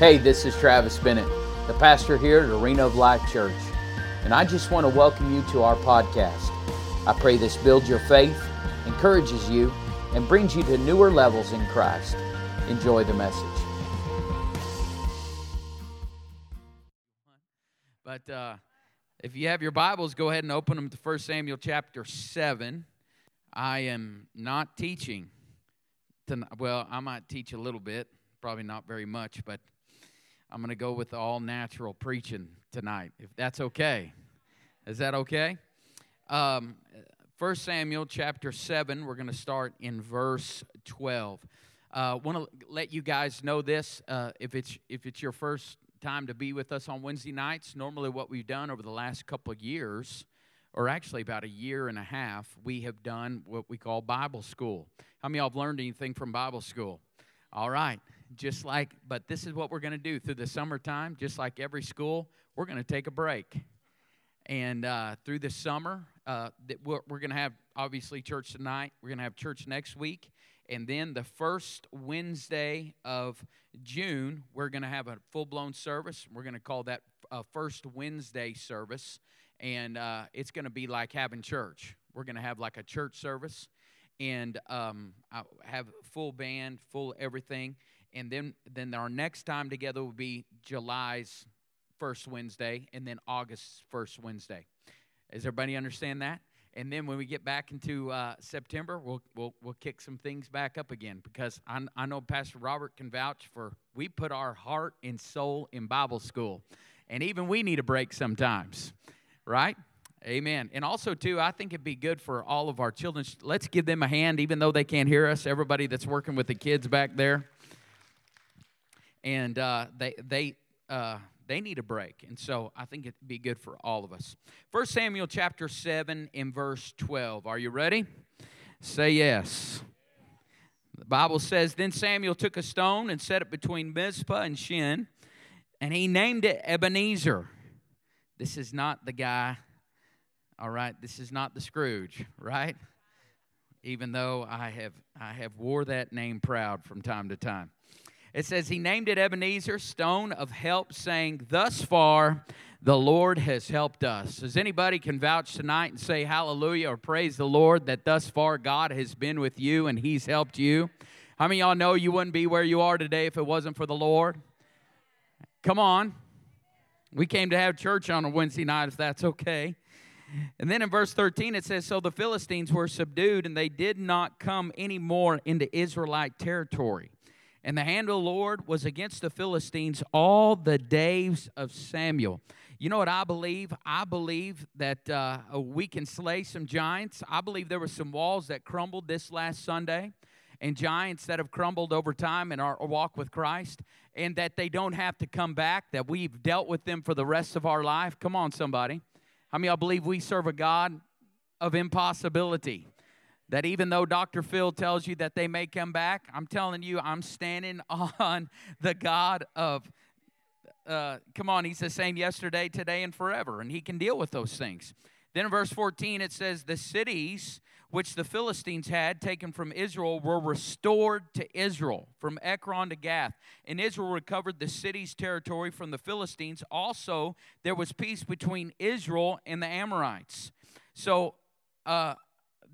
Hey, this is Travis Bennett, the pastor here at Arena of Life Church, and I just want to welcome you to our podcast. I pray this builds your faith, encourages you, and brings you to newer levels in Christ. Enjoy the message. But uh, if you have your Bibles, go ahead and open them to 1 Samuel chapter 7. I am not teaching. Tonight. Well, I might teach a little bit, probably not very much, but I'm going to go with all natural preaching tonight, if that's okay. Is that okay? Um, 1 Samuel chapter 7, we're going to start in verse 12. Uh, want to let you guys know this. Uh, if, it's, if it's your first time to be with us on Wednesday nights, normally what we've done over the last couple of years, or actually about a year and a half, we have done what we call Bible school. How many of y'all have learned anything from Bible school? All right just like, but this is what we're going to do through the summertime, just like every school, we're going to take a break. And uh, through the summer, uh, we're, we're going to have obviously church tonight. We're going to have church next week. And then the first Wednesday of June, we're going to have a full blown service. We're going to call that a First Wednesday service. And uh, it's going to be like having church. We're going to have like a church service and um, have full band, full everything and then then our next time together will be July's first Wednesday, and then August's first Wednesday. Does everybody understand that? And then when we get back into uh, September, we'll, we'll we'll kick some things back up again because I, I know Pastor Robert can vouch for we put our heart and soul in Bible school, and even we need a break sometimes, right? Amen. And also, too, I think it'd be good for all of our children. Let's give them a hand, even though they can't hear us. Everybody that's working with the kids back there and uh, they they uh, they need a break, and so I think it'd be good for all of us. First Samuel chapter seven in verse twelve. Are you ready? Say yes. The Bible says, Then Samuel took a stone and set it between Mizpah and Shen, and he named it Ebenezer. This is not the guy, all right? This is not the Scrooge, right? Even though I have I have wore that name proud from time to time. It says, He named it Ebenezer, stone of help, saying, Thus far the Lord has helped us. Does anybody can vouch tonight and say hallelujah or praise the Lord that thus far God has been with you and He's helped you? How many y'all know you wouldn't be where you are today if it wasn't for the Lord? Come on. We came to have church on a Wednesday night, if that's okay. And then in verse 13 it says, So the Philistines were subdued, and they did not come any more into Israelite territory. And the hand of the Lord was against the Philistines all the days of Samuel. You know what I believe? I believe that uh, we can slay some giants. I believe there were some walls that crumbled this last Sunday and giants that have crumbled over time in our walk with Christ, and that they don't have to come back, that we've dealt with them for the rest of our life. Come on, somebody. How many of y'all believe we serve a God of impossibility? That even though Dr. Phil tells you that they may come back, I'm telling you, I'm standing on the God of, uh, come on, he's the same yesterday, today, and forever, and he can deal with those things. Then in verse 14, it says, The cities which the Philistines had taken from Israel were restored to Israel, from Ekron to Gath. And Israel recovered the city's territory from the Philistines. Also, there was peace between Israel and the Amorites. So, uh,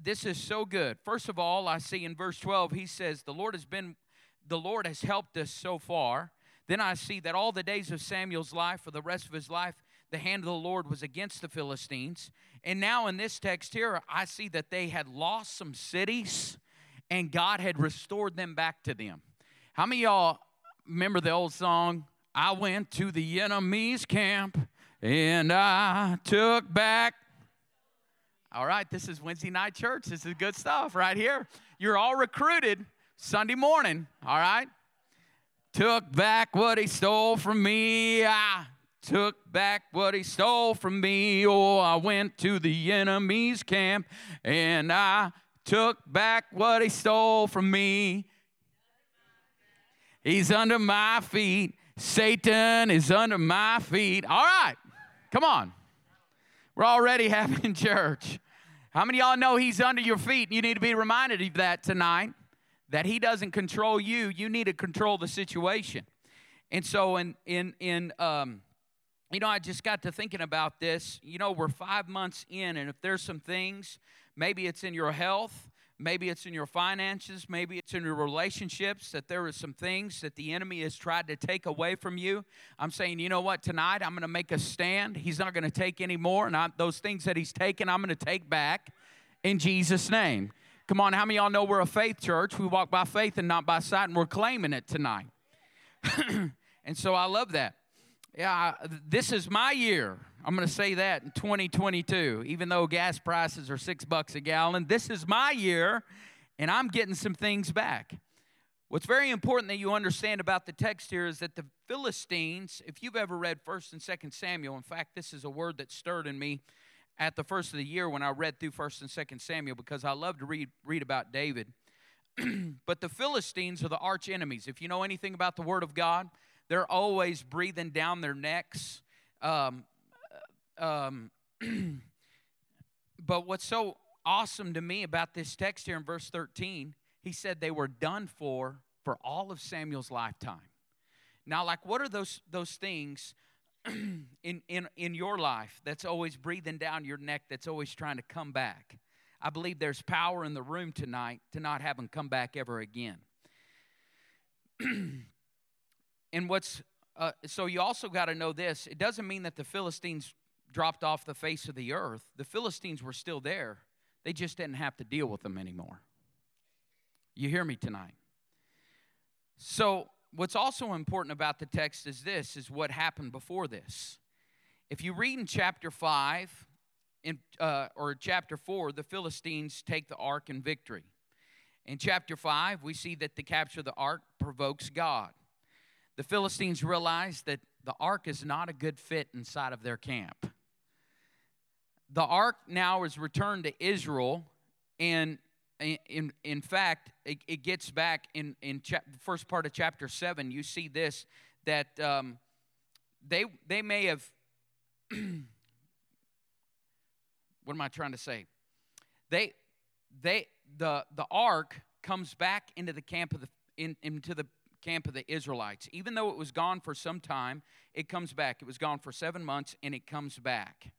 this is so good. First of all, I see in verse 12, he says, The Lord has been, the Lord has helped us so far. Then I see that all the days of Samuel's life, for the rest of his life, the hand of the Lord was against the Philistines. And now in this text here, I see that they had lost some cities and God had restored them back to them. How many y'all remember the old song, I went to the enemy's camp and I took back all right, this is Wednesday night church. This is good stuff right here. You're all recruited Sunday morning, all right? Took back what he stole from me. I took back what he stole from me. Oh, I went to the enemy's camp and I took back what he stole from me. He's under my feet. Satan is under my feet. All right, come on. We're already having church. How many y'all know He's under your feet? You need to be reminded of that tonight. That He doesn't control you, you need to control the situation. And so, in in in um, you know, I just got to thinking about this. You know, we're five months in, and if there's some things, maybe it's in your health, Maybe it's in your finances, maybe it's in your relationships that there are some things that the enemy has tried to take away from you. I'm saying, you know what, tonight I'm going to make a stand. He's not going to take any more. Not those things that he's taken, I'm going to take back in Jesus' name. Come on, how many y'all know we're a faith church? We walk by faith and not by sight, and we're claiming it tonight. and so I love that. Yeah, this is my year. I'm going to say that in 2022, even though gas prices are six bucks a gallon. This is my year, and I'm getting some things back. What's very important that you understand about the text here is that the Philistines, if you've ever read 1st and 2nd Samuel, in fact, this is a word that stirred in me at the first of the year when I read through 1st and 2nd Samuel because I love to read, read about David. but the Philistines are the arch enemies. If you know anything about the Word of God, they're always breathing down their necks. Um, um, but what's so awesome to me about this text here in verse 13, he said they were done for for all of Samuel's lifetime. Now, like, what are those those things in in in your life that's always breathing down your neck, that's always trying to come back? I believe there's power in the room tonight to not have them come back ever again. and what's uh, so you also got to know this it doesn't mean that the philistines dropped off the face of the earth, the Philistines were still there. They just didn't have to deal with them anymore. You hear me tonight? So, what's also important about the text is this is what happened before this. If you read in chapter 5 in, uh, or chapter 4, the Philistines take the ark in victory. In chapter 5, we see that the capture of the ark provokes God. The Philistines realize that the ark is not a good fit inside of their camp the ark now is returned to Israel, and in, in fact, it, it gets back in, in the first part of chapter 7. You see this that um, they, they may have, what am I trying to say? They, they, the, the ark comes back into the camp of the, in, into the camp of the Israelites. Even though it was gone for some time, it comes back. It was gone for seven months, and it comes back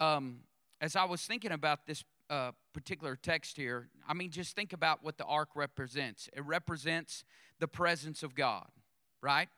um, as I was thinking about this uh, particular text here, I mean, just think about what the ark represents. It represents the presence of God, right?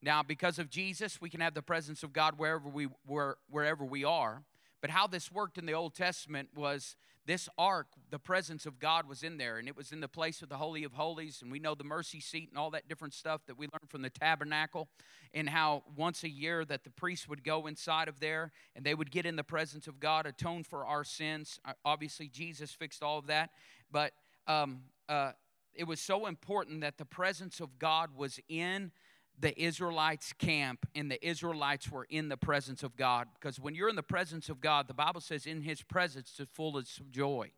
Now, because of Jesus, we can have the presence of God wherever we where, wherever we are. But how this worked in the Old Testament was this ark, the presence of God was in there, and it was in the place of the Holy of Holies. And we know the mercy seat and all that different stuff that we learned from the tabernacle, and how once a year that the priests would go inside of there and they would get in the presence of God, atone for our sins. Uh, obviously, Jesus fixed all of that, but um, uh, it was so important that the presence of God was in the Israelites' camp and the Israelites were in the presence of God. Because when you're in the presence of God, the Bible says, in his presence is fullness of joy.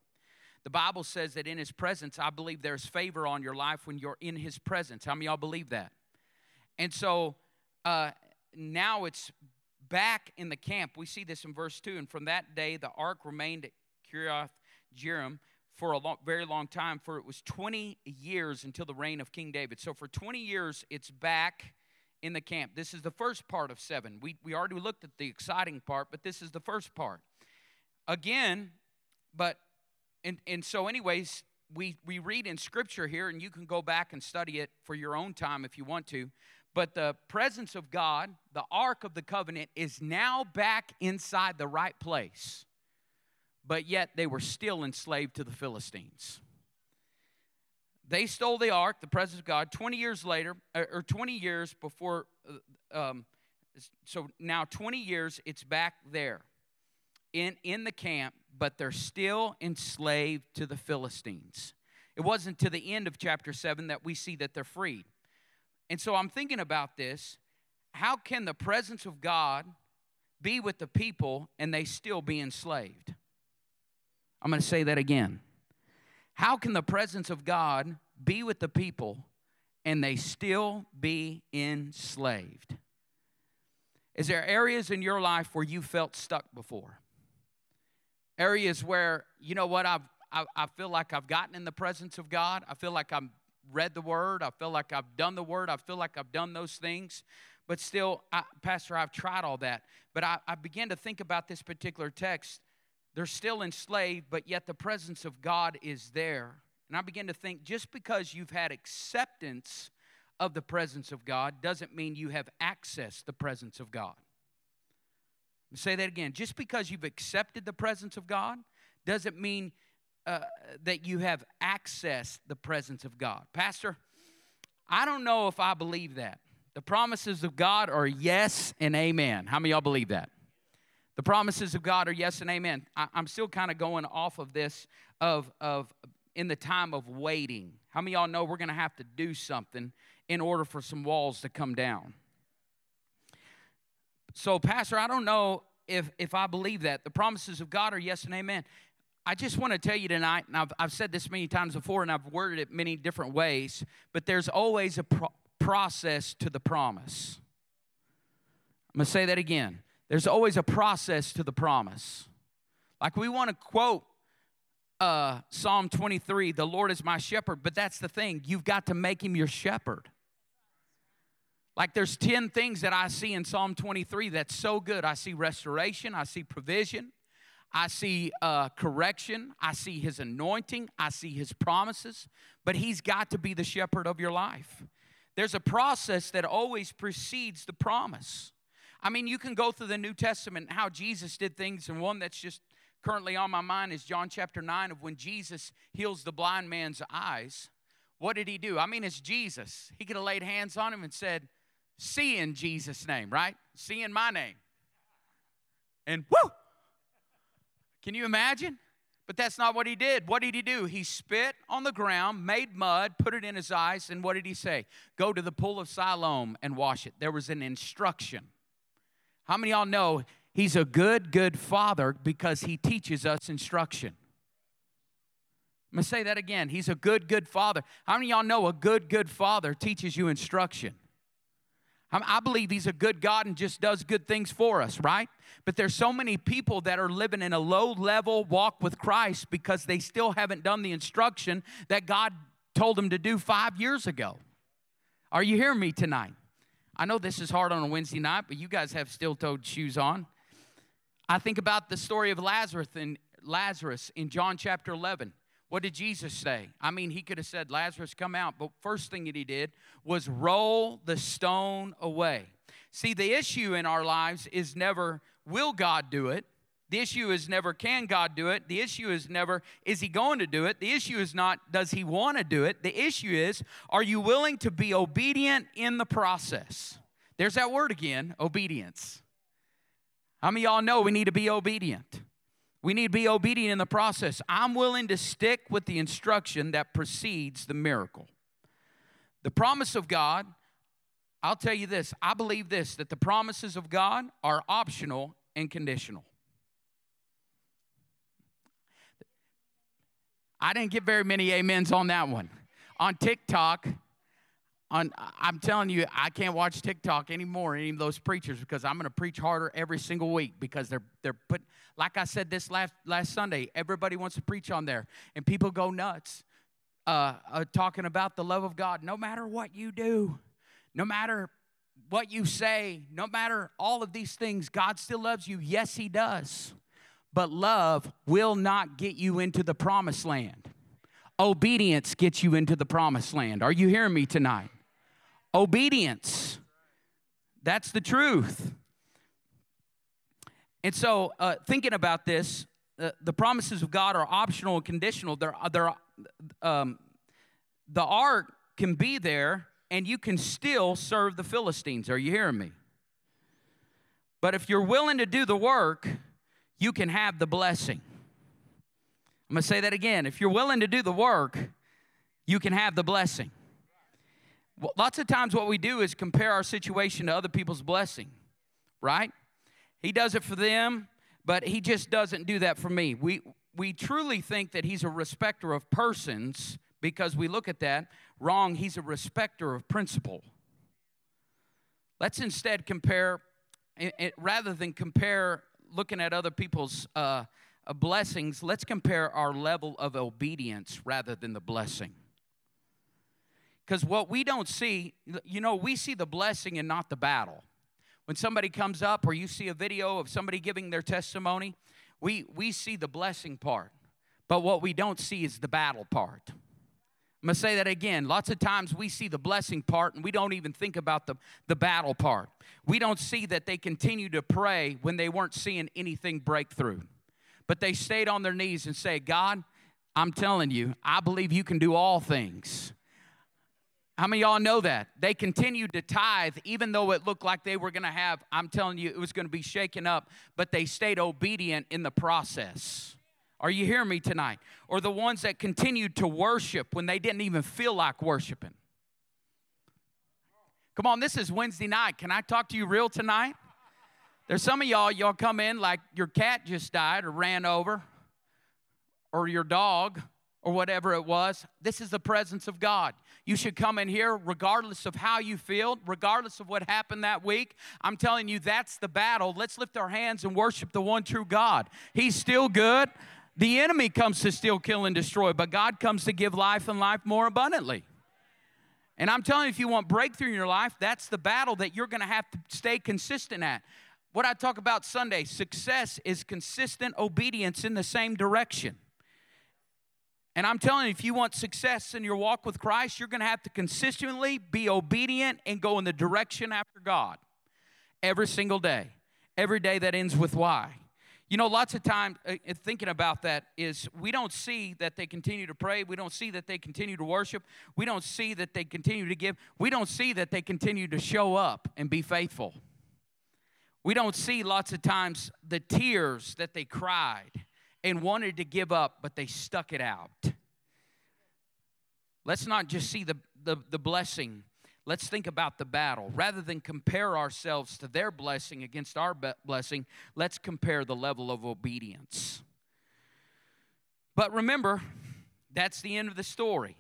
The Bible says that in his presence, I believe there's favor on your life when you're in his presence. How many y'all believe that? And so uh, now it's back in the camp. We see this in verse 2. And from that day, the ark remained at Kiriath Jearim for a long, very long time, for it was 20 years until the reign of King David. So for 20 years, it's back in the camp. This is the first part of seven. We, we already looked at the exciting part, but this is the first part. Again, but, and, and so, anyways, we, we read in scripture here, and you can go back and study it for your own time if you want to. But the presence of God, the Ark of the Covenant, is now back inside the right place but yet they were still enslaved to the Philistines. They stole the ark, the presence of God, 20 years later, or 20 years before, uh, um, so now 20 years it's back there in, in the camp, but they're still enslaved to the Philistines. It wasn't to the end of chapter 7 that we see that they're freed. And so I'm thinking about this. How can the presence of God be with the people and they still be enslaved? I'm going to say that again. How can the presence of God be with the people and they still be enslaved? Is there areas in your life where you felt stuck before? Areas where, you know what, I've, I, I feel like I've gotten in the presence of God. I feel like I've read the word. I feel like I've done the word. I feel like I've done those things. But still, I, Pastor, I've tried all that. But I, I began to think about this particular text. They're still enslaved, but yet the presence of God is there. And I begin to think just because you've had acceptance of the presence of God doesn't mean you have accessed the presence of God. Say that again. Just because you've accepted the presence of God doesn't mean uh, that you have accessed the presence of God. Pastor, I don't know if I believe that. The promises of God are yes and amen. How many y'all believe that? The promises of God are yes and amen. I, am still kind of going off of this of, of in the time of waiting. How many y'all know we're going to have to do something in order for some walls to come down? So, Pastor, I don't know if, if I believe that. The promises of God are yes and amen. I just want to tell you tonight, and I've, I've said this many times before, and I've worded it many different ways, but there's always a pro- process to the promise. I'm going to say that again. There's always a process to the promise. Like we want to quote uh, Psalm 23, the Lord is my shepherd, but that's the thing. You've got to make him your shepherd. Like there's 10 things that I see in Psalm 23 that's so good. I see restoration, I see provision, I see uh, correction, I see his anointing, I see his promises, but he's got to be the shepherd of your life. There's a process that always precedes the promise. I mean, you can go through the New Testament how Jesus did things, and one that's just currently on my mind is John chapter 9 of when Jesus heals the blind man's eyes. What did he do? I mean, it's Jesus. He could have laid hands on him and said, See in Jesus' name, right? See in my name. And whoo! Can you imagine? But that's not what he did. What did he do? He spit on the ground, made mud, put it in his eyes, and what did he say? Go to the pool of Siloam and wash it. There was an instruction. How many y'all know he's a good, good father because he teaches us instruction? I'm going to say that again. He's a good, good father. How many y'all know a good, good father teaches you instruction? I believe he's a good God and just does good things for us, right? But there's so many people that are living in a low level walk with Christ because they still haven't done the instruction that God told them to do five years ago. Are you hearing me tonight? I know this is hard on a Wednesday night, but you guys have steel toed shoes on. I think about the story of Lazarus in, Lazarus in John chapter 11. What did Jesus say? I mean, he could have said, Lazarus, come out. But first thing that he did was roll the stone away. See, the issue in our lives is never, will God do it? The issue is never, can God do it? The issue is never, is he going to do it? The issue is not, does he want to do it? The issue is, are you willing to be obedient in the process? There's that word again obedience. How many y'all know we need to be obedient? We need to be obedient in the process. I'm willing to stick with the instruction that precedes the miracle. The promise of God, I'll tell you this I believe this that the promises of God are optional and conditional. I didn't get very many amens on that one. On TikTok, on I'm telling you, I can't watch TikTok anymore, any of those preachers, because I'm going to preach harder every single week because they're they're put like I said this last last Sunday. Everybody wants to preach on there, and people go nuts uh, uh, talking about the love of God. No matter what you do, no matter what you say, no matter all of these things, God still loves you. Yes, He does. But love will not get you into the promised land. Obedience gets you into the promised land. Are you hearing me tonight? Obedience. That's the truth. And so, uh, thinking about this, uh, the promises of God are optional and conditional. They're, they're, um, the ark can be there and you can still serve the Philistines. Are you hearing me? But if you're willing to do the work, you can have the blessing. I'm going to say that again. If you're willing to do the work, you can have the blessing. Well, lots of times, what we do is compare our situation to other people's blessing, right? He does it for them, but he just doesn't do that for me. We, we truly think that he's a respecter of persons because we look at that wrong. He's a respecter of principle. Let's instead compare, it, rather than compare looking at other people's uh, blessings, let's compare our level of obedience rather than the blessing. Because what we don't see, you know, we see the blessing and not the battle. When somebody comes up or you see a video of somebody giving their testimony, we, we see the blessing part. But what we don't see is the battle part. I'm going to say that again. Lots of times we see the blessing part and we don't even think about the, the battle part. We don't see that they continue to pray when they weren't seeing anything breakthrough. But they stayed on their knees and say, God, I'm telling you, I believe you can do all things. How many y'all know that? They continued to tithe even though it looked like they were going to have, I'm telling you, it was going to be shaken up, but they stayed obedient in the process. Are you hearing me tonight? Or the ones that continued to worship when they didn't even feel like worshiping. Come on, this is Wednesday night. Can I talk to you real tonight? There's some of y'all, y'all come in like your cat just died or ran over, or your dog, or whatever it was. This is the presence of God. You should come in here regardless of how you feel, regardless of what happened that week. I'm telling you, that's the battle. Let's lift our hands and worship the one true God. He's still good. The enemy comes to steal, kill, and destroy, but God comes to give life and life more abundantly. And I'm telling you, if you want breakthrough in your life, that's the battle that you're going to have to stay consistent at. What I talk about Sunday, success is consistent obedience in the same direction. And I'm telling you, if you want success in your walk with Christ, you're going to have to consistently be obedient and go in the direction after God every single day. Every day that ends with Y. You know, lots of times uh, uh, thinking about that is we don't see that they continue to pray. We don't see that they continue to worship. We don't see that they continue to give. We don't see that they continue to show up and be faithful. We don't see lots of times the tears that they cried and wanted to give up, but they stuck it out. Let's not just see the, the, the blessing Let's think about the battle. Rather than compare ourselves to their blessing against our blessing, let's compare the level of obedience. But remember, that's the end of the story.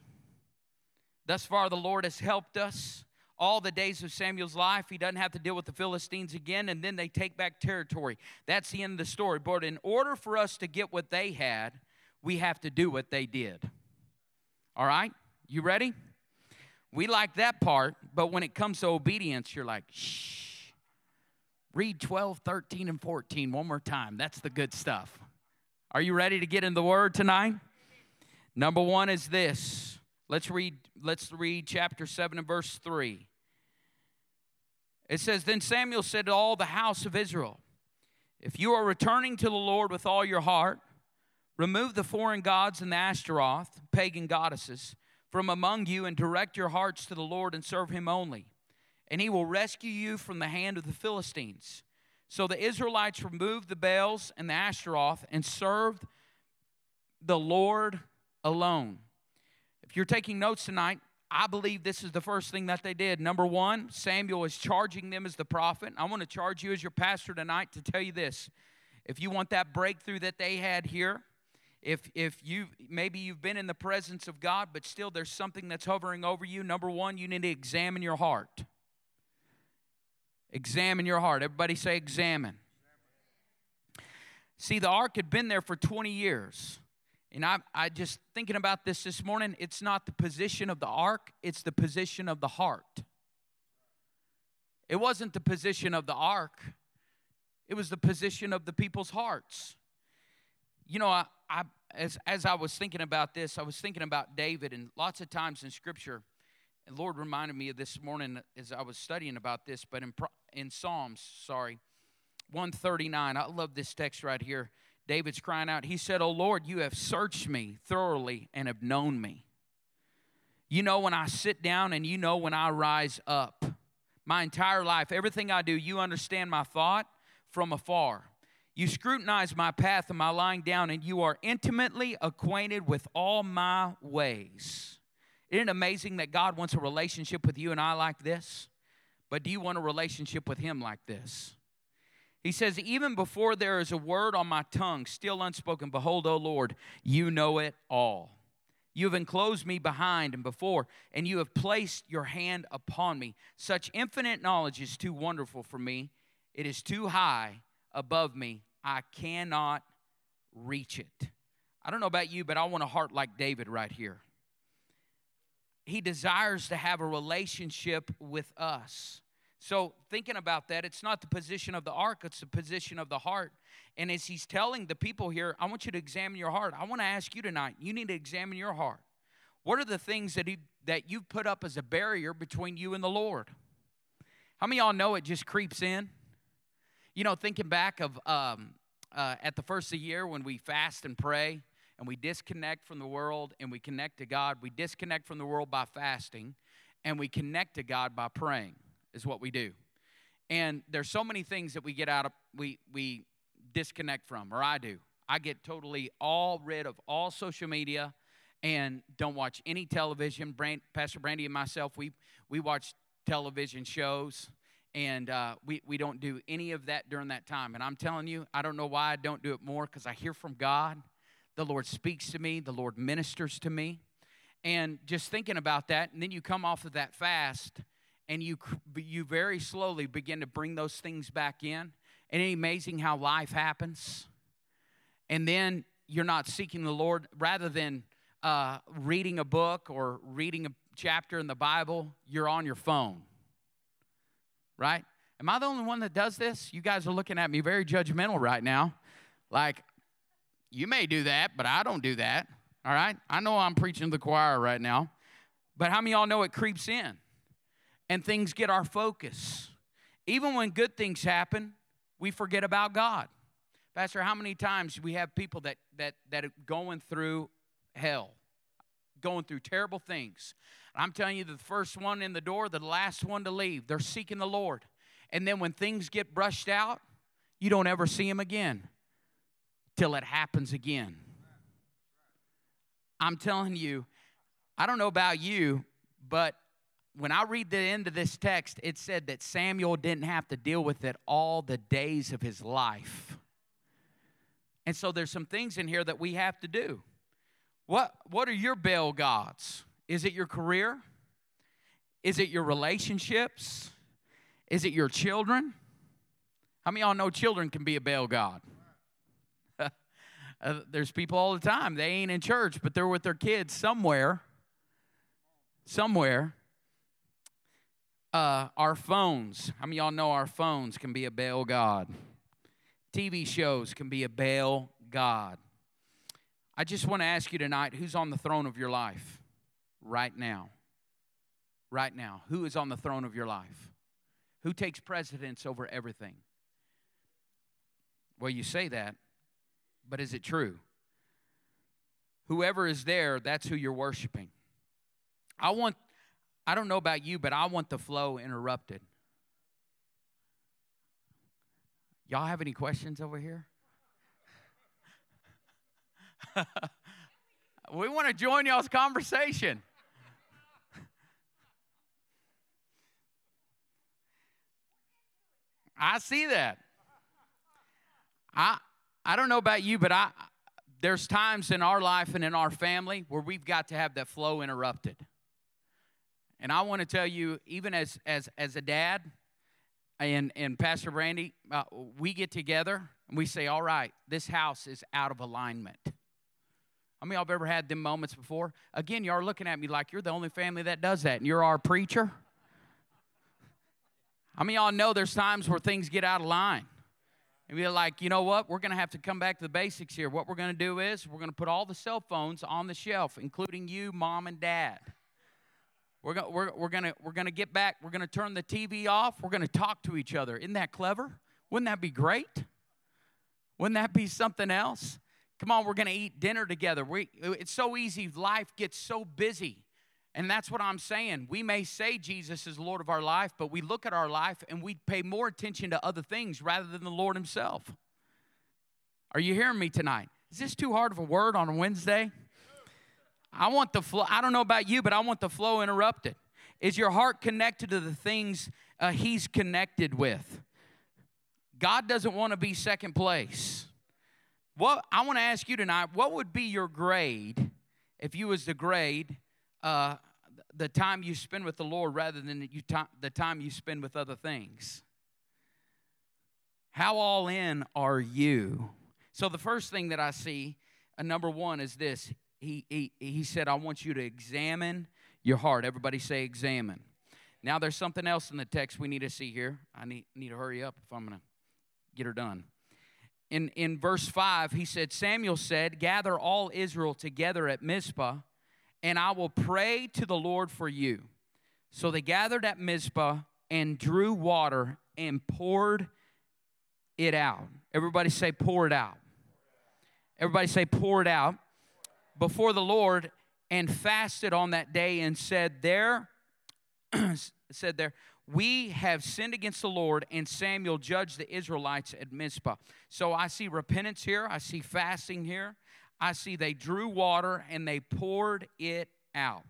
Thus far, the Lord has helped us all the days of Samuel's life. He doesn't have to deal with the Philistines again, and then they take back territory. That's the end of the story. But in order for us to get what they had, we have to do what they did. All right? You ready? We like that part, but when it comes to obedience, you're like, shh. Read 12, 13, and 14 one more time. That's the good stuff. Are you ready to get in the word tonight? Number one is this. Let's read, let's read chapter 7 and verse 3. It says, Then Samuel said to all the house of Israel, If you are returning to the Lord with all your heart, remove the foreign gods and the Ashtaroth, pagan goddesses from among you and direct your hearts to the Lord and serve him only. And he will rescue you from the hand of the Philistines. So the Israelites removed the Baals and the Ashtaroth and served the Lord alone. If you're taking notes tonight, I believe this is the first thing that they did. Number one, Samuel is charging them as the prophet. I want to charge you as your pastor tonight to tell you this. If you want that breakthrough that they had here, if if you maybe you've been in the presence of God but still there's something that's hovering over you. Number 1 you need to examine your heart. Examine your heart. Everybody say examine. See the ark had been there for 20 years. And I, I just thinking about this this morning it's not the position of the ark it's the position of the heart. It wasn't the position of the ark. It was the position of the people's hearts. You know, I, I, as, as I was thinking about this, I was thinking about David, and lots of times in Scripture, and Lord reminded me of this morning as I was studying about this, but in, in Psalms, sorry, 139, I love this text right here. David's crying out, He said, Oh Lord, you have searched me thoroughly and have known me. You know when I sit down and you know when I rise up. My entire life, everything I do, you understand my thought from afar. You scrutinize my path and my lying down, and you are intimately acquainted with all my ways. Isn't it amazing that God wants a relationship with you and I like this? But do you want a relationship with Him like this? He says, Even before there is a word on my tongue, still unspoken, behold, O Lord, you know it all. You have enclosed me behind and before, and you have placed your hand upon me. Such infinite knowledge is too wonderful for me. It is too high above me. I cannot reach it. I don't know about you, but I want a heart like David right here. he desires to have a relationship with us. So, thinking about that, it's not the position of the ark, it's the position of the heart. And as he's telling the people here, I want you to examine your heart. I want to ask you tonight, you need to examine your heart. What are the things that, he, that you've put up as a barrier between you and the Lord? How many y'all know it just creeps in? You know, thinking back of um, uh, at the first of the year when we fast and pray and we disconnect from the world and we connect to God, we disconnect from the world by fasting and we connect to God by praying is what we do. And there's so many things that we get out of we we disconnect from, or I do. I get totally all rid of all social media and don't watch any television. Brand, Pastor Brandy and myself, we we watch television shows and uh, we, we don't do any of that during that time. And I'm telling you, I don't know why I don't do it more because I hear from God. The Lord speaks to me, the Lord ministers to me. And just thinking about that, and then you come off of that fast and you you very slowly begin to bring those things back in. And it's amazing how life happens. And then you're not seeking the Lord rather than uh, reading a book or reading a chapter in the Bible, you're on your phone. Right? Am I the only one that does this? You guys are looking at me very judgmental right now. Like, you may do that, but I don't do that. All right? I know I'm preaching to the choir right now. But how many y'all know it creeps in? and things get our focus. Even when good things happen, we forget about God. Pastor, how many times we have people that that that are going through hell, going through terrible things? I'm telling you, the first one in the door, the last one to leave. They're seeking the Lord, and then when things get brushed out, you don't ever see them again till it happens again. I'm telling you, I don't know about you, but when I read the end of this text, it said that Samuel didn't have to deal with it all the days of his life. And so there's some things in here that we have to do. What, what are your Baal gods? Is it your career? Is it your relationships? Is it your children? How many y'all know children can be a Baal god? uh, there's people all the time. They ain't in church, but they're with their kids somewhere. Somewhere uh, our phones. How many y'all know our phones can be a Baal God? TV shows can be a Baal God. I just want to ask you tonight who's on the throne of your life right now? Right now. Who is on the throne of your life? Who takes precedence over everything? Well, you say that, but is it true? Whoever is there, that's who you're worshiping. I want I don't know about you, but I want the flow interrupted. Y'all have any questions over here? we want to join y'all's conversation. I see that. I I don't know about you, but I there's times in our life and in our family where we've got to have that flow interrupted. And I want to tell you, even as as as a dad, and and Pastor Brandy, uh, we get together and we say, "All right, this house is out of alignment." Of y'all have ever had them moments before? Again, y'all are looking at me like you're the only family that does that, and you're our preacher. Many of y'all know there's times where things get out of line? And we're like, you know what? We're going to have to come back to the basics here. What we're going to do is we're going to put all the cell phones on the shelf, including you, mom, and dad. We're, going we're, we're to we're gonna get back. We're going to turn the TV off. We're going to talk to each other. Isn't that clever? Wouldn't that be great? Wouldn't that be something else? Come on, we're going to eat dinner together. We, it's so easy. Life gets so busy. And that's what I'm saying. We may say Jesus is Lord of our life, but we look at our life and we pay more attention to other things rather than the Lord Himself. Are you hearing me tonight? Is this too hard of a word on a Wednesday? I want the flow. I don't know about you, but I want the flow interrupted. Is your heart connected to the things uh, He's connected with? God doesn't want to be second place. What I want to ask you tonight: What would be your grade if you was to grade uh, the time you spend with the Lord rather than you the time you spend with other things? How all in are you? So the first thing that I see, uh, number one, is this: he, he, he said, I want you to examine your heart. Everybody say examine. Now there's something else in the text we need to see here. I need, need to hurry up if I'm going to get her done. In, in verse 5, he said, Samuel said, Gather all Israel together at Mizpah, and I will pray to the Lord for you. So they gathered at Mizpah and drew water and poured it out. Everybody say, pour it out. Everybody say, pour it out before the Lord and fasted on that day and said, There, said there, we have sinned against the Lord, and Samuel judged the Israelites at Mizpah. So I see repentance here, I see fasting here, I see they drew water and they poured it out.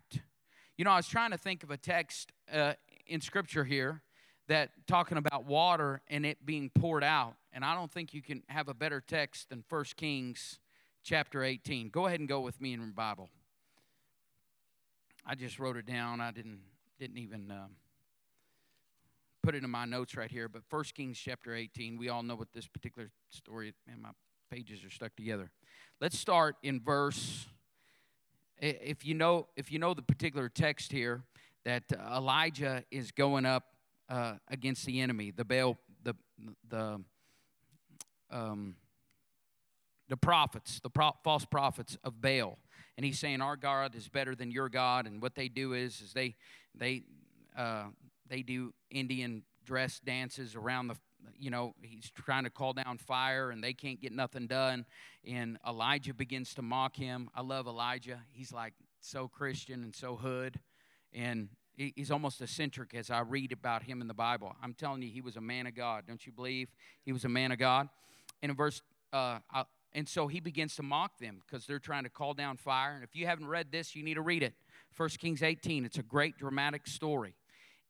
You know, I was trying to think of a text uh, in Scripture here that talking about water and it being poured out, and I don't think you can have a better text than 1 Kings chapter 18. Go ahead and go with me in your Bible. I just wrote it down. I didn't didn't even um, put it in my notes right here. But First Kings chapter 18. We all know what this particular story. And my pages are stuck together. Let's start in verse. If you know if you know the particular text here, that uh, Elijah is going up uh, against the enemy, the Baal, the the um, the prophets, the pro- false prophets of Baal and he's saying our God is better than your God. And what they do is, is they they uh, they do Indian dress dances around the. You know, he's trying to call down fire, and they can't get nothing done. And Elijah begins to mock him. I love Elijah. He's like so Christian and so hood, and he's almost eccentric as I read about him in the Bible. I'm telling you, he was a man of God. Don't you believe he was a man of God? And in verse, uh, and so he begins to mock them because they're trying to call down fire. And if you haven't read this, you need to read it. 1 Kings 18. It's a great dramatic story.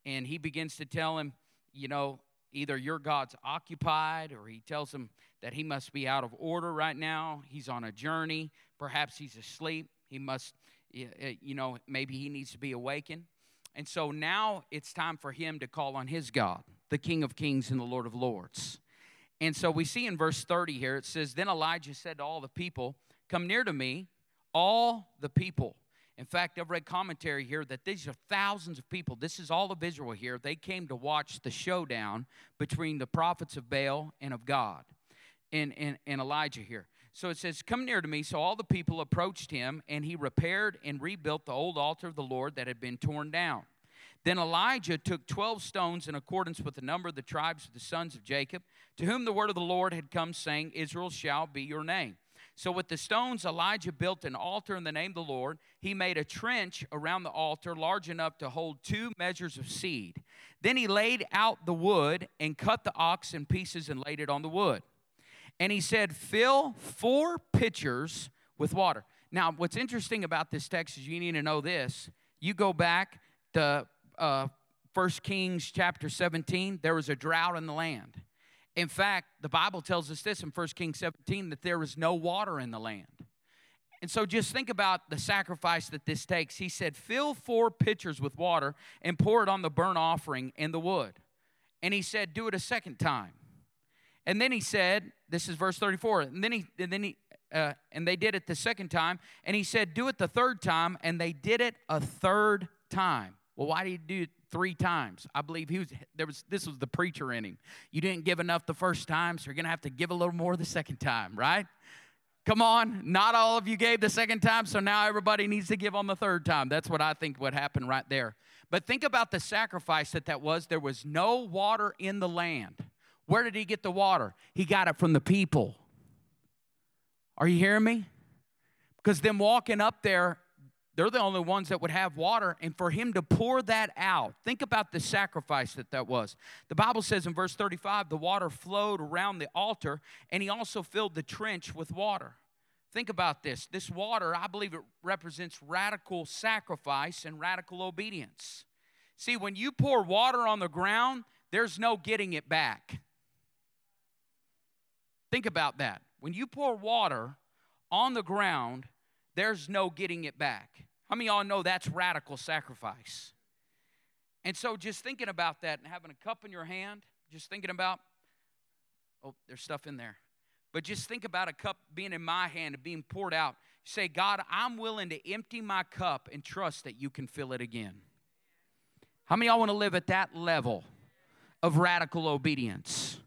And he begins to tell him, you know, either your God's occupied or he tells him that he must be out of order right now. He's on a journey. Perhaps he's asleep. He must, you know, maybe he needs to be awakened. And so now it's time for him to call on his God, the King of Kings and the Lord of Lords. And so we see in verse 30 here, it says, Then Elijah said to all the people, Come near to me, all the people. In fact, I've read commentary here that these are thousands of people. This is all of Israel here. They came to watch the showdown between the prophets of Baal and of God and, and, and Elijah here. So it says, Come near to me. So all the people approached him, and he repaired and rebuilt the old altar of the Lord that had been torn down. Then Elijah took 12 stones in accordance with the number of the tribes of the sons of Jacob, to whom the word of the Lord had come, saying, Israel shall be your name. So with the stones, Elijah built an altar in the name of the Lord. He made a trench around the altar large enough to hold two measures of seed. Then he laid out the wood and cut the ox in pieces and laid it on the wood. And he said, Fill four pitchers with water. Now, what's interesting about this text is you need to know this. You go back to uh, 1 Kings chapter 17, there was a drought in the land. In fact, the Bible tells us this in 1 Kings 17 that there was no water in the land. And so just think about the sacrifice that this takes. He said, Fill four pitchers with water and pour it on the burnt offering and the wood. And he said, Do it a second time. And then he said, This is verse 34. And then he, and then he, uh, and they did it the second time. And he said, Do it the third time. And they did it a third time. Well, why did he do three times? I believe he was there was this was the preacher in him. You didn't give enough the first time, so you're gonna have to give a little more the second time, right? Come on, not all of you gave the second time, so now everybody needs to give on the third time. That's what I think would happen right there. But think about the sacrifice that that was. There was no water in the land. Where did he get the water? He got it from the people. Are you hearing me? Because them walking up there they're the only ones that would have water. And for him to pour that out, think about the sacrifice that that was. The Bible says in verse 35 the water flowed around the altar, and he also filled the trench with water. Think about this. This water, I believe it represents radical sacrifice and radical obedience. See, when you pour water on the ground, there's no getting it back. Think about that. When you pour water on the ground, there's no getting it back. How many y'all know that's radical sacrifice? And so just thinking about that and having a cup in your hand, just thinking about, oh, there's stuff in there. But just think about a cup being in my hand and being poured out. Say, God, I'm willing to empty my cup and trust that you can fill it again. How many y'all want to live at that level of radical obedience?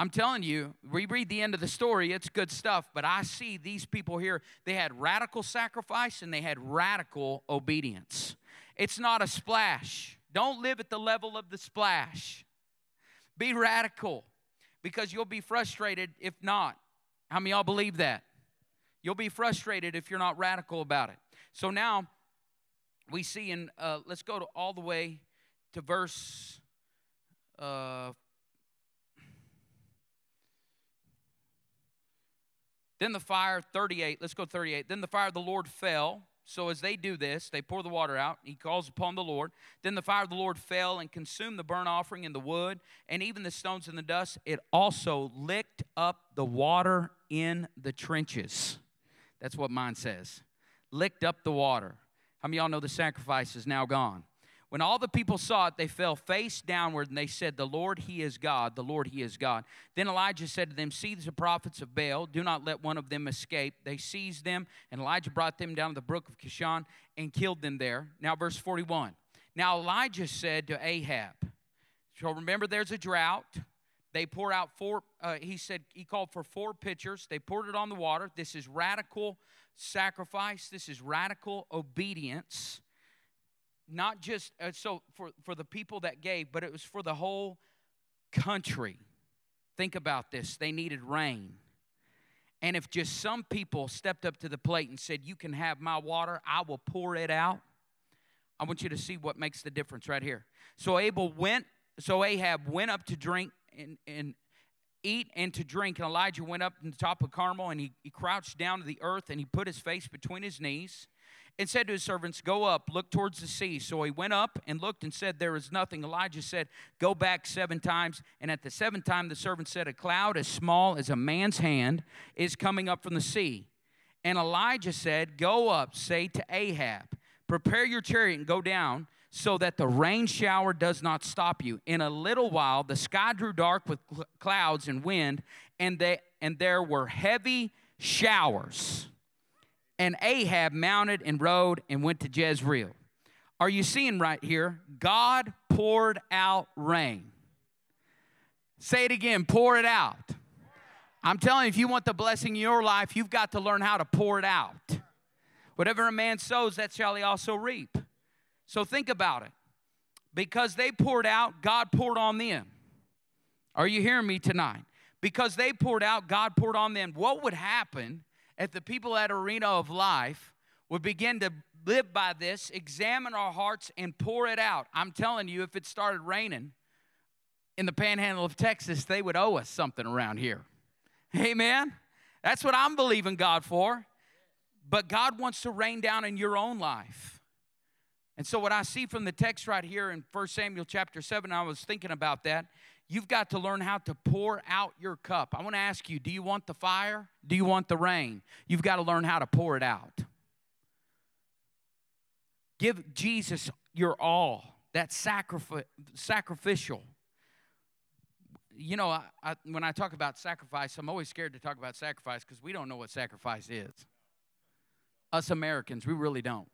I'm telling you, we read the end of the story, it's good stuff, but I see these people here, they had radical sacrifice and they had radical obedience. It's not a splash. Don't live at the level of the splash. Be radical because you'll be frustrated if not. How many y'all believe that? You'll be frustrated if you're not radical about it. So now we see in, uh, let's go to all the way to verse uh, Then the fire, 38, let's go 38. Then the fire of the Lord fell. So as they do this, they pour the water out. He calls upon the Lord. Then the fire of the Lord fell and consumed the burnt offering and the wood and even the stones and the dust. It also licked up the water in the trenches. That's what mine says. Licked up the water. How many y'all know the sacrifice is now gone? When all the people saw it, they fell face downward and they said, The Lord, He is God. The Lord, He is God. Then Elijah said to them, Seize the prophets of Baal. Do not let one of them escape. They seized them, and Elijah brought them down to the brook of Kishon and killed them there. Now, verse 41. Now, Elijah said to Ahab, So remember, there's a drought. They pour out four, uh, he said, he called for four pitchers. They poured it on the water. This is radical sacrifice, this is radical obedience not just uh, so for, for the people that gave, but it was for the whole country. Think about this they needed rain. And if just some people stepped up to the plate and said, You can have my water, I will pour it out. I want you to see what makes the difference right here. So Abel went, so Ahab went up to drink and, and eat and to drink. And Elijah went up to the top of Carmel and he, he crouched down to the earth and he put his face between his knees and said to his servants, Go up, look towards the sea. So he went up and looked and said, There is nothing. Elijah said, Go back seven times. And at the seventh time, the servant said, A cloud as small as a man's hand is coming up from the sea. And Elijah said, Go up, say to Ahab, Prepare your chariot and go down so that the rain shower does not stop you. In a little while, the sky grew dark with cl- clouds and wind, and, they, and there were heavy showers and Ahab mounted and rode and went to Jezreel. Are you seeing right here? God poured out rain. Say it again pour it out. I'm telling you, if you want the blessing in your life, you've got to learn how to pour it out. Whatever a man sows, that shall he also reap. So think about it. Because they poured out, God poured on them. Are you hearing me tonight? Because they poured out, God poured on them. What would happen if the people at Arena of Life would begin to live by this, examine our hearts, and pour it out. I'm telling you, if it started raining in the panhandle of Texas, they would owe us something around here. Amen? That's what I'm believing God for. But God wants to rain down in your own life. And so, what I see from the text right here in 1 Samuel chapter 7, I was thinking about that. You've got to learn how to pour out your cup. I want to ask you do you want the fire? Do you want the rain? You've got to learn how to pour it out. Give Jesus your all, that sacrificial. You know, I, I, when I talk about sacrifice, I'm always scared to talk about sacrifice because we don't know what sacrifice is. Us Americans, we really don't.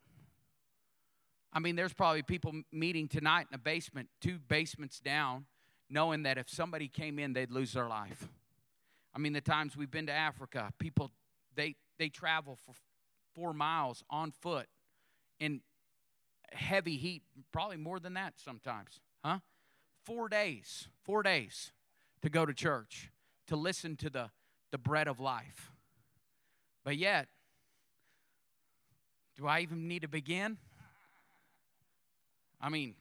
I mean, there's probably people meeting tonight in a basement, two basements down, knowing that if somebody came in, they'd lose their life. I mean, the times we've been to Africa, people they they travel for four miles on foot in heavy heat, probably more than that sometimes, huh? Four days, four days to go to church, to listen to the, the bread of life. But yet, do I even need to begin? I mean,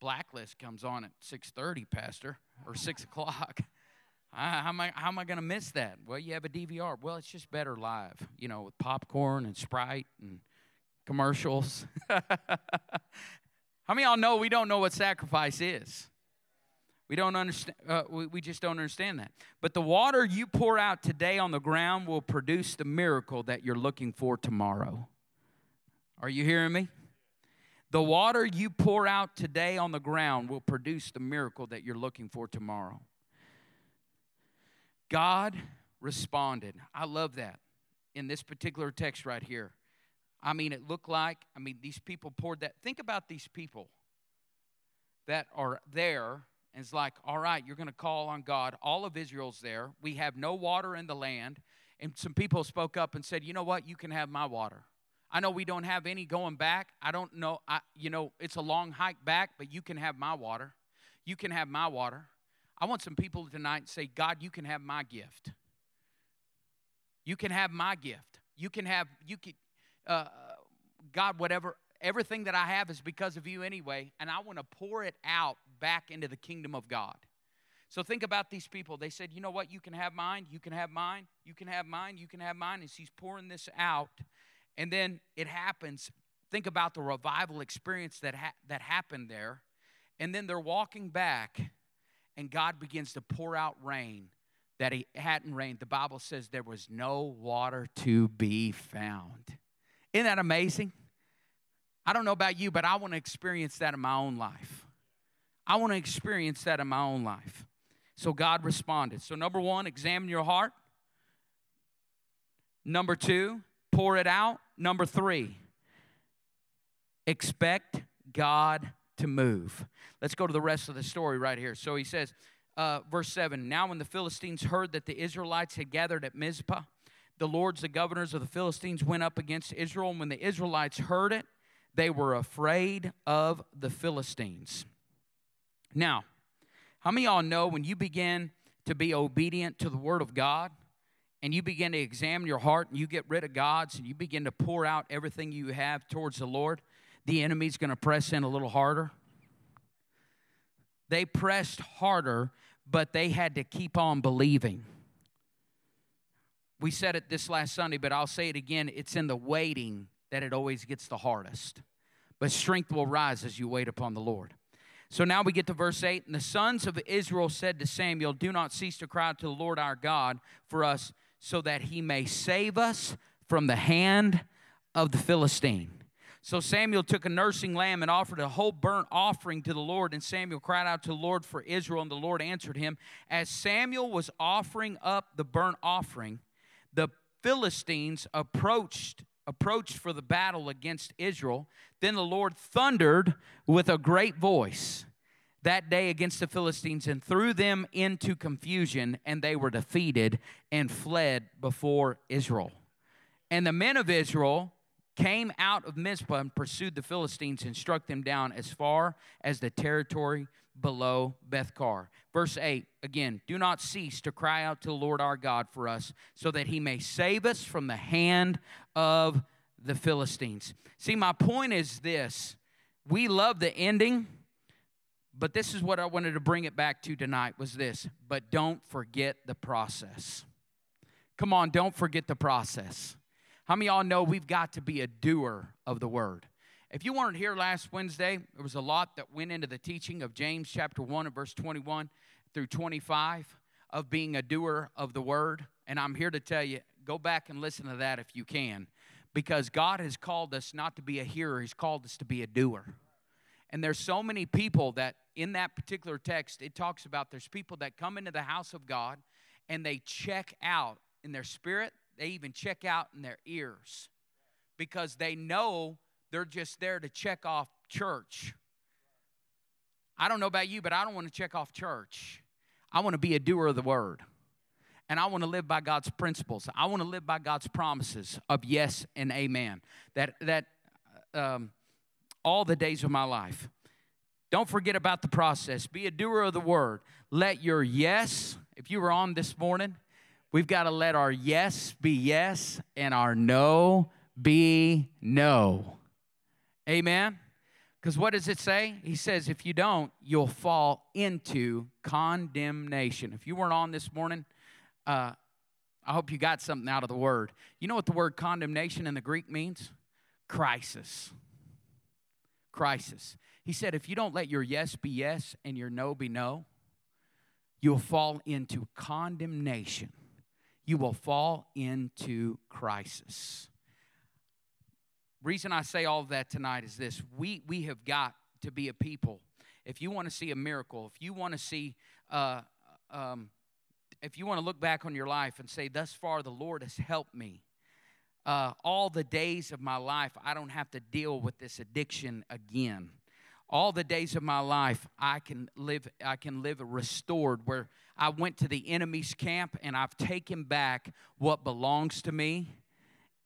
Blacklist comes on at 6.30, Pastor, or 6 o'clock. how am I, how am I going to miss that? Well, you have a DVR. Well, it's just better live, you know, with popcorn and Sprite and commercials. how many y'all know we don't know what sacrifice is? We don't understand. Uh, we, we just don't understand that. But the water you pour out today on the ground will produce the miracle that you're looking for tomorrow. Are you hearing me? The water you pour out today on the ground will produce the miracle that you're looking for tomorrow. God responded. I love that. in this particular text right here. I mean, it looked like, I mean, these people poured that. Think about these people that are there and it's like, all right, you're going to call on God. All of Israel's there. We have no water in the land. And some people spoke up and said, you know what? You can have my water. I know we don't have any going back. I don't know. I, you know, it's a long hike back, but you can have my water. You can have my water. I want some people tonight to say, God, you can have my gift. You can have my gift. You can have, you can, uh, God, whatever, everything that I have is because of you anyway, and I want to pour it out back into the kingdom of God. So think about these people. They said, you know what? You can have mine. You can have mine. You can have mine. You can have mine. As he's pouring this out, and then it happens. Think about the revival experience that ha- that happened there, and then they're walking back, and God begins to pour out rain that he hadn't rained. The Bible says there was no water to be found. Isn't that amazing? I don't know about you, but I want to experience that in my own life. I want to experience that in my own life. So God responded. So, number one, examine your heart. Number two, pour it out. Number three, expect God to move. Let's go to the rest of the story right here. So he says, uh, verse 7 Now, when the Philistines heard that the Israelites had gathered at Mizpah, the lords, the governors of the Philistines, went up against Israel. And when the Israelites heard it, they were afraid of the Philistines. Now, how many y'all know when you begin to be obedient to the Word of God and you begin to examine your heart and you get rid of gods and you begin to pour out everything you have towards the Lord, the enemy's going to press in a little harder? They pressed harder, but they had to keep on believing. We said it this last Sunday, but I'll say it again. It's in the waiting that it always gets the hardest. But strength will rise as you wait upon the Lord. So now we get to verse 8. And the sons of Israel said to Samuel, Do not cease to cry to the Lord our God for us, so that he may save us from the hand of the Philistine. So Samuel took a nursing lamb and offered a whole burnt offering to the Lord. And Samuel cried out to the Lord for Israel, and the Lord answered him. As Samuel was offering up the burnt offering, the Philistines approached approached for the battle against Israel. Then the Lord thundered with a great voice that day against the Philistines and threw them into confusion, and they were defeated and fled before Israel. And the men of Israel came out of Mizpah and pursued the Philistines and struck them down as far as the territory below Bethkar. Verse 8 again, do not cease to cry out to the Lord our God for us, so that he may save us from the hand of the Philistines. See, my point is this we love the ending. But this is what I wanted to bring it back to tonight was this. But don't forget the process. Come on, don't forget the process. How many y'all know we've got to be a doer of the word? If you weren't here last Wednesday, there was a lot that went into the teaching of James chapter 1 and verse 21 through 25 of being a doer of the word. And I'm here to tell you, go back and listen to that if you can. Because God has called us not to be a hearer, He's called us to be a doer. And there's so many people that in that particular text, it talks about there's people that come into the house of God and they check out in their spirit, they even check out in their ears because they know they're just there to check off church. I don't know about you, but I don't want to check off church. I want to be a doer of the word. And I want to live by God's principles. I want to live by God's promises of yes and amen. That, that um, all the days of my life. Don't forget about the process. Be a doer of the word. Let your yes, if you were on this morning, We've got to let our yes be yes and our no be no. Amen? Because what does it say? He says, if you don't, you'll fall into condemnation. If you weren't on this morning, uh, I hope you got something out of the word. You know what the word condemnation in the Greek means? Crisis. Crisis. He said, if you don't let your yes be yes and your no be no, you'll fall into condemnation you will fall into crisis. Reason I say all of that tonight is this we, we have got to be a people. If you want to see a miracle, if you want to see, uh, um, if you want to look back on your life and say, thus far the Lord has helped me, uh, all the days of my life, I don't have to deal with this addiction again. All the days of my life, I can live. I can live restored. Where I went to the enemy's camp and I've taken back what belongs to me,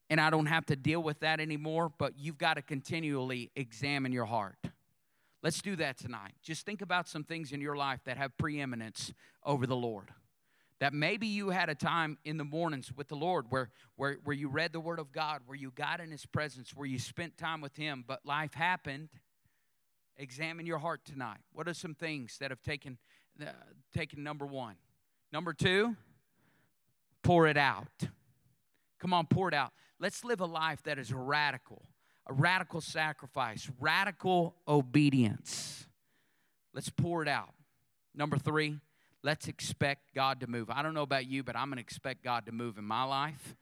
and I don't have to deal with that anymore. But you've got to continually examine your heart. Let's do that tonight. Just think about some things in your life that have preeminence over the Lord that maybe you had a time in the mornings with the Lord where, where, where you read the Word of God, where you got in His presence, where you spent time with Him, but life happened. Examine your heart tonight. What are some things that have taken, uh, taken number one? Number two, pour it out. Come on, pour it out. Let's live a life that is radical, a radical sacrifice, radical obedience. Let's pour it out. Number three, let's expect God to move. I don't know about you, but I'm going to expect God to move in my life.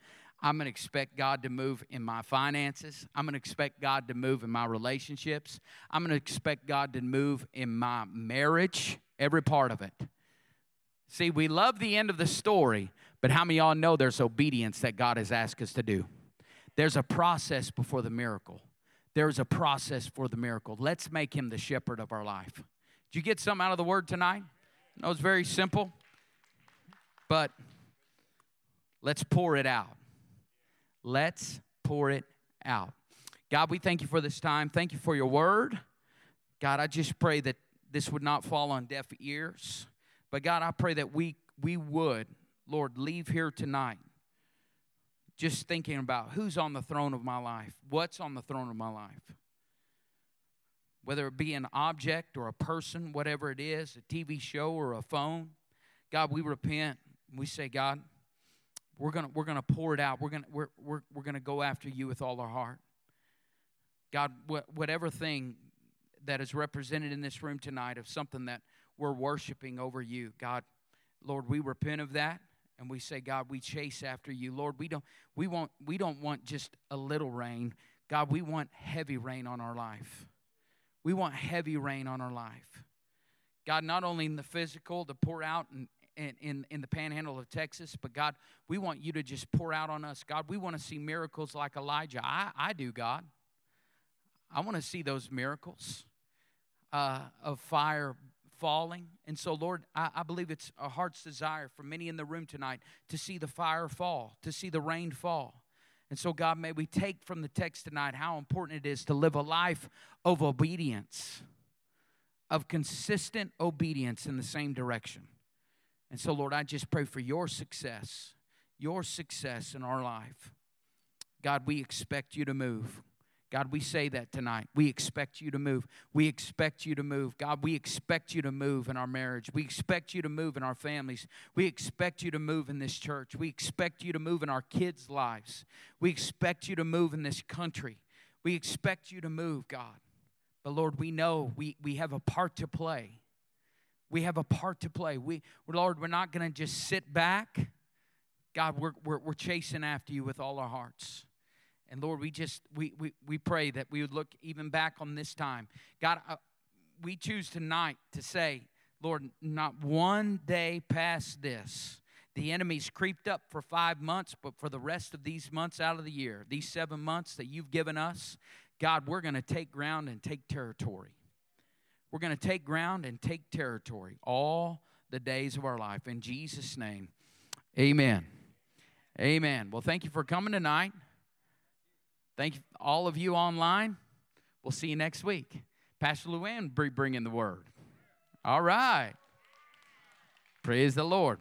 I'm going to expect God to move in my finances. I'm going to expect God to move in my relationships. I'm going to expect God to move in my marriage, every part of it. See, we love the end of the story, but how many of y'all know there's obedience that God has asked us to do? There's a process before the miracle. There's a process for the miracle. Let's make him the shepherd of our life. Did you get something out of the word tonight? No, it's very simple, but let's pour it out. Let's pour it out. God, we thank you for this time. Thank you for your word. God, I just pray that this would not fall on deaf ears. But God, I pray that we we would, Lord, leave here tonight just thinking about who's on the throne of my life, what's on the throne of my life whether it be an object or a person, whatever it is, a TV show or a phone. God, we repent. We say, God, we're gonna we're gonna pour it out. We're gonna we're we're, we're gonna go after you with all our heart. God, wh- whatever thing that is represented in this room tonight of something that we're worshiping over you, God, Lord, we repent of that and we say, God, we chase after you. Lord, we don't we want we don't want just a little rain. God, we want heavy rain on our life. We want heavy rain on our life. God, not only in the physical to pour out in, in, in the panhandle of Texas, but God, we want you to just pour out on us. God, we want to see miracles like Elijah. I, I do, God. I want to see those miracles uh, of fire falling. And so, Lord, I, I believe it's a heart's desire for many in the room tonight to see the fire fall, to see the rain fall. And so, God, may we take from the text tonight how important it is to live a life of obedience, of consistent obedience in the same direction. And so, Lord, I just pray for your success, your success in our life. God, we expect you to move. God, we say that tonight. We expect you to move. We expect you to move. God, we expect you to move in our marriage. We expect you to move in our families. We expect you to move in this church. We expect you to move in our kids' lives. We expect you to move in this country. We expect you to move, God. But Lord, we know we, we have a part to play. We have a part to play. We, Lord, we're not going to just sit back. God, we're, we're, we're chasing after you with all our hearts. And Lord, we just we we, we pray that we would look even back on this time. God, uh, we choose tonight to say, Lord, not one day past this. The enemy's creeped up for five months, but for the rest of these months out of the year, these seven months that you've given us, God, we're going to take ground and take territory. We're going to take ground and take territory all the days of our life. In Jesus' name, amen. Amen. Well, thank you for coming tonight. Thank you, all of you online. We'll see you next week. Pastor Luann be bringing the word. All right. Praise the Lord.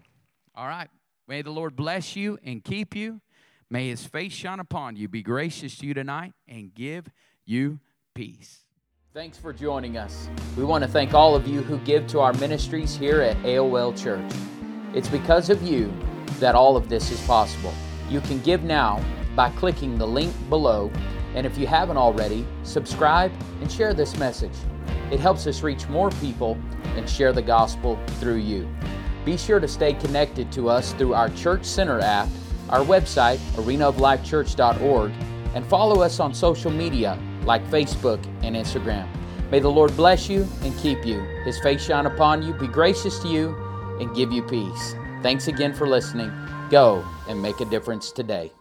All right. May the Lord bless you and keep you. May his face shine upon you, be gracious to you tonight, and give you peace. Thanks for joining us. We want to thank all of you who give to our ministries here at AOL Church. It's because of you that all of this is possible. You can give now by clicking the link below. And if you haven't already, subscribe and share this message. It helps us reach more people and share the gospel through you. Be sure to stay connected to us through our Church Center app, our website, arenaoflifechurch.org, and follow us on social media like Facebook and Instagram. May the Lord bless you and keep you. His face shine upon you, be gracious to you, and give you peace. Thanks again for listening. Go and make a difference today.